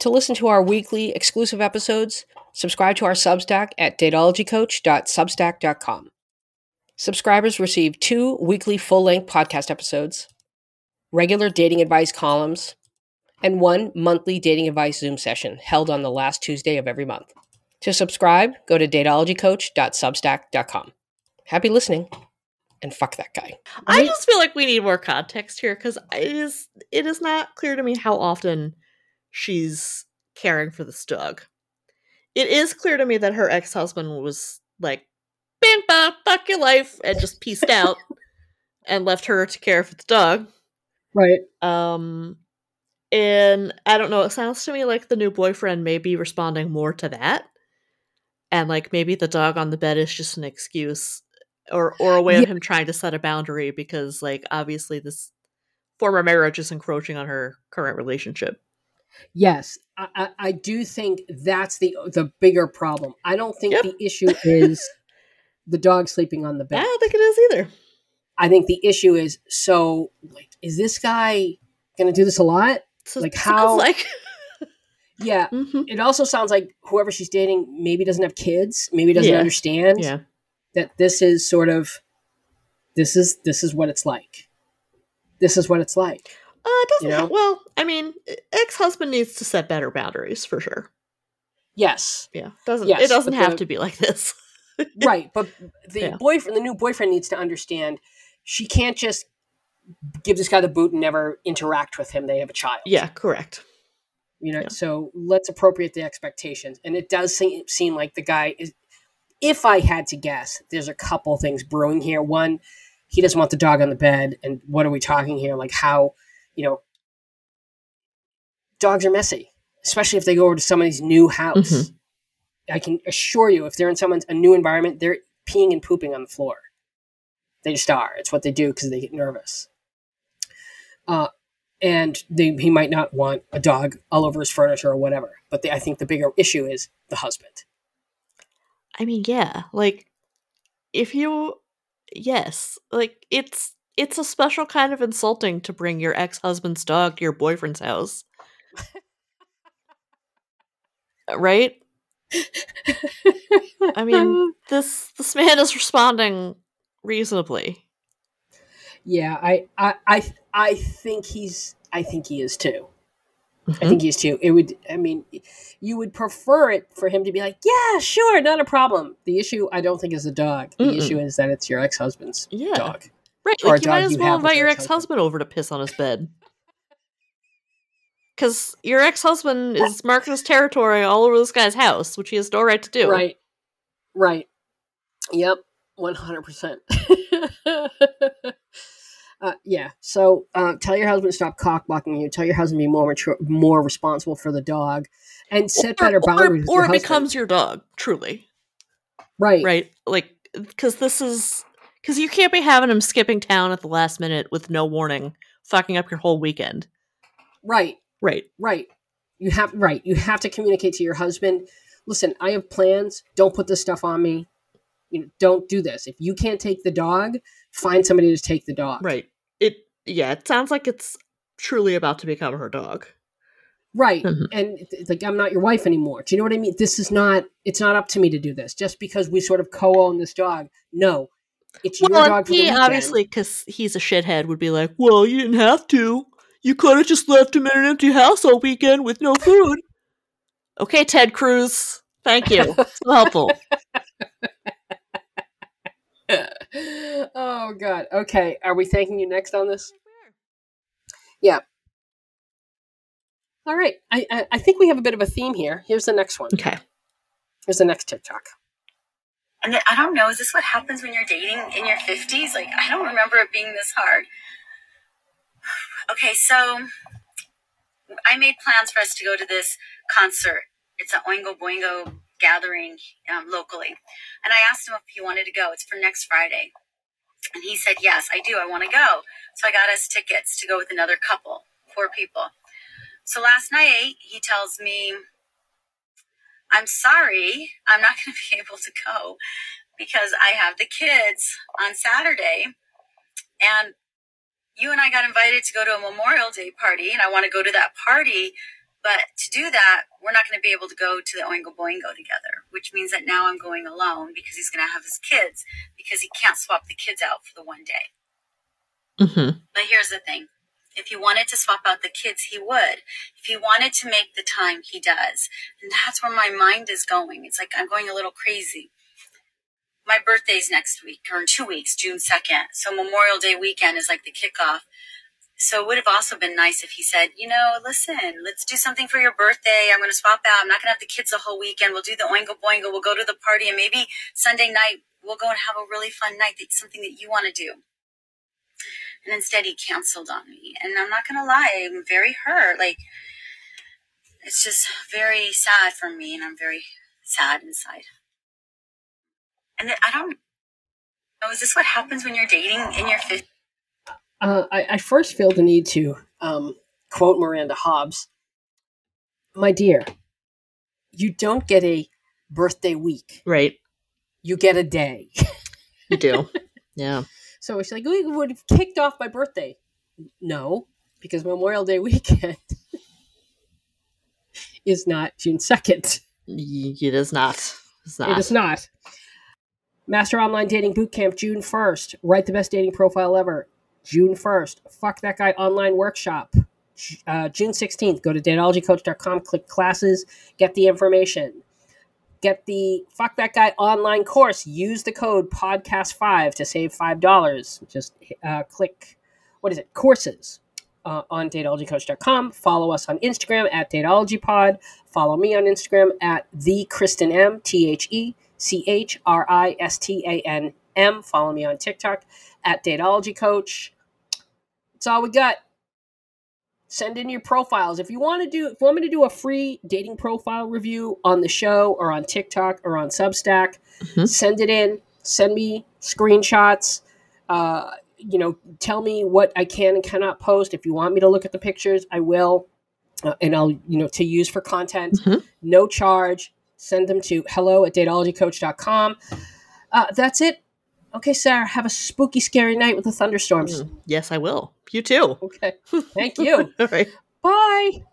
To listen to our weekly exclusive episodes, subscribe to our Substack at datologycoach.substack.com. Subscribers receive two weekly full length podcast episodes, regular dating advice columns, and one monthly dating advice Zoom session held on the last Tuesday of every month. To subscribe, go to datologycoach.substack.com. Happy listening, and fuck that guy. I just feel like we need more context here because it is it is not clear to me how often she's caring for this dog. It is clear to me that her ex husband was like, bam, bam, fuck your life, and just pieced out and left her to care for the dog. Right. Um, and I don't know, it sounds to me like the new boyfriend may be responding more to that. And like maybe the dog on the bed is just an excuse or or a way Yeah. of him trying to set a boundary because like obviously this former marriage is encroaching on her current relationship. Yes, I, I, I do think that's the the bigger problem. I don't think Yep. the issue is the dog sleeping on the bed. I don't think it is either. I think the issue is so like, is this guy going to do this a lot? So Like how- like Yeah. Mhm. It also sounds like whoever she's dating maybe doesn't have kids, maybe doesn't Yeah. understand yeah. that this is sort of this is this is what it's like. This is what it's like. Uh, doesn't. You know? well, I mean, ex husband needs to set better boundaries for sure. Yes. Yeah, doesn't Yes, it doesn't have the- to be like this. right but the Yeah. boyfriend the new boyfriend needs to understand she can't just give this guy the boot and never interact with him they have a child yeah, correct. you know yeah. so let's appropriate the expectations and it does seem, seem like the guy is if i had to guess there's a couple things brewing here one he doesn't want the dog on the bed and what are we talking here like how you know dogs are messy especially if they go over to somebody's new house. Mhm. i can assure you if they're in someone's a new environment they're peeing and pooping on the floor. They just are. It's what they do because they get nervous. Uh, and they, he might not want a dog all over his furniture or whatever but i think the bigger issue is the husband. I mean, yeah, like if you, yes, like it's it's a special kind of insulting to bring your ex husband's dog to your boyfriend's house, right? I mean, this this man is responding reasonably. yeah I, I i i think he's i think he is too I Mhm. think he is too. It would. I mean, you would prefer it for him to be like, "Yeah, sure, not a problem." The issue, I don't think, is the dog. The Mm-mm. issue is that it's your ex-husband's Yeah. dog. Right, like you might as you well invite your ex-husband. ex-husband over to piss on his bed. Because your ex-husband is marking his territory all over this guy's house, which he has no right to do. Right. Right. Yep. One hundred percent. Uh, yeah. So uh, tell your husband to stop cock blocking you. Tell your husband to be more mature, more responsible for the dog, and set or, better or- boundaries. with or it husband. becomes your dog, truly. right. Right? Like, because this is. Because you can't be having him skipping town at the last minute with no warning, fucking up your whole weekend. Right. Right. Right. You have right. You have to communicate to your husband. Listen, I have plans. Don't put this stuff on me. You know, don't do this. If you can't take the dog, find somebody to take the dog. Right. It. Yeah, it sounds like it's truly about to become her dog. Right. Mhm. And like I'm not your wife anymore. Do you know what I mean? This is not it's not up to me to do this. Just because we sort of co-own this dog. No. It's your Well, dog for the he obviously, because he's a shithead, would be like, "Well, you didn't have to. You could have just left him in an empty house all weekend with no food." okay, Ted Cruz. Thank you. so helpful. oh god. Okay. Are we thanking you next on this? Yeah. All right. I, I I think we have a bit of a theme here. Here's the next one. Okay. Here's the next TikTok. And I don't know, is this what happens when you're dating in your 50s? Like, I don't remember it being this hard. Okay, so I made plans for us to go to this concert. It's an Oingo Boingo gathering um, locally. And I asked him if he wanted to go. It's for next Friday. And he said, Yes, I do. I want to go. So I got us tickets to go with another couple, four people. So last night, he tells me, I'm sorry, I'm not going to be able to go because I have the kids on Saturday. And you and I got invited to go to a Memorial Day party, and I want to go to that party, But to do that, we're not going to be able to go to the Oingo Boingo together, which means that now I'm going alone because he's going to have his kids because he can't swap the kids out for the one day. Mm-hmm. But here's the thing. If he wanted to swap out the kids, he would. If he wanted to make the time, he does. And that's where my mind is going. It's like I'm going a little crazy. My birthday's next week, or in two weeks, June 2nd. So Memorial Day weekend is like the kickoff. So it would have also been nice if he said, you know, listen, let's do something for your birthday. I'm going to swap out. I'm not going to have the kids the whole weekend. We'll do the oingo boingo. We'll go to the party and maybe Sunday night we'll go and have a really fun night. That's something that you want to do. And instead he canceled on me. And I'm not going to lie, I'm very hurt. Like, it's just very sad for me and I'm very sad inside. And I don't know, is this what happens when you're dating in your 50s? Uh, I, I, first feel the need to um, quote Miranda Hobbs My dear, you don't get a birthday week. Right. You get a day. you do. Yeah. So it's like, we would have kicked off my birthday. No, because Memorial Day weekend is not June 2nd. It is not. It's not. It is not. Master Online Dating Bootcamp, June 1st. Write the best dating profile ever. June 1st. Fuck That Guy online workshop. Uh, June 16th. Go to datologycoach.com, click classes, get the information. Get the Fuck That Guy online course. Use the code podcast5 to save $5. Just uh, click, what is it? Courses. Uh, on datologycoach.com. Follow us on Instagram at datologypod. Follow me on Instagram at the Kristen M, T H E C H R I S T A N M. Follow me on TikTok at Datology Coach. That's all we got. Send in your profiles. If you want to do if you want me to do a free dating profile review on the show or on TikTok or on Substack, mm-hmm. send it in. Send me screenshots. Uh, you know, tell me what I can and cannot post. If you want me to look at the pictures, I will. Uh, and I'll, you know, to use for content. Mm-hmm. No charge. Send them to hello at datologycoach.com. Uh, that's it. Okay, Sarah, have a spooky, scary night with the thunderstorms. Mm, yes, I will. You too. Okay. Thank you. All right. Bye.